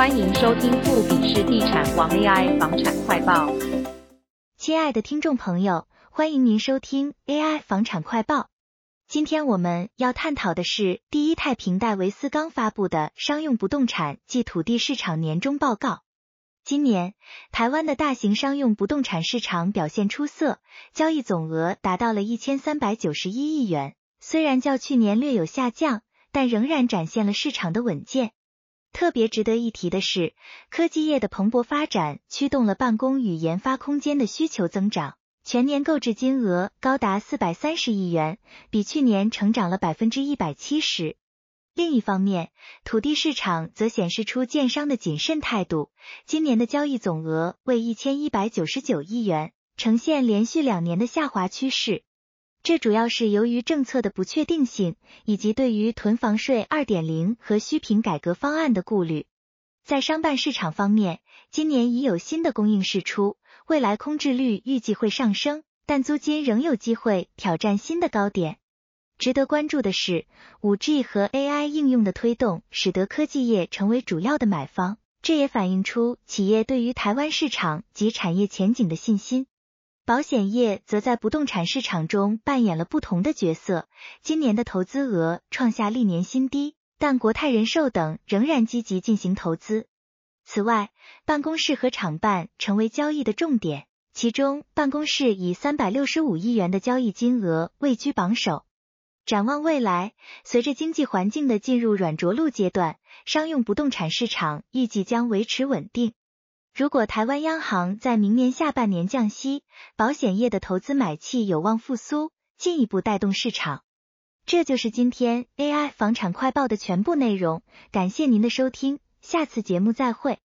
欢迎收听富比士地产王 AI 房产快报。亲爱的听众朋友，欢迎您收听 AI 房产快报。今天我们要探讨的是第一太平戴维斯刚发布的商用不动产暨土地市场年终报告。今年，台湾的大型商用不动产市场表现出色，交易总额达到了一千三百九十一亿元，虽然较去年略有下降，但仍然展现了市场的稳健。特别值得一提的是，科技业的蓬勃发展驱动了办公与研发空间的需求增长，全年购置金额高达四百三十亿元，比去年成长了百分之一百七十。另一方面，土地市场则显示出建商的谨慎态度。今年的交易总额为一千一百九十九亿元，呈现连续两年的下滑趋势。这主要是由于政策的不确定性，以及对于囤房税二点零和虚坪改革方案的顾虑。在商办市场方面，今年已有新的供应释出，未来空置率预计会上升，但租金仍有机会挑战新的高点。值得关注的是，5G 和 AI 应用的推动，使得科技业成为主要的买方，这也反映出企业对于台湾市场及产业前景的信心。保险业则在不动产市场中扮演了不同的角色，今年的投资额创下历年新低，但国泰人寿等仍然积极进行投资。此外，办公室和厂办成为交易的重点，其中办公室以三百六十五亿元的交易金额位居榜首。展望未来，随着经济环境的进入软着陆阶段，商用不动产市场预计将维持稳定。如果台湾央行在明年下半年降息，保险业的投资买气有望复苏，进一步带动市场。这就是今天 AI 房产快报的全部内容，感谢您的收听，下次节目再会。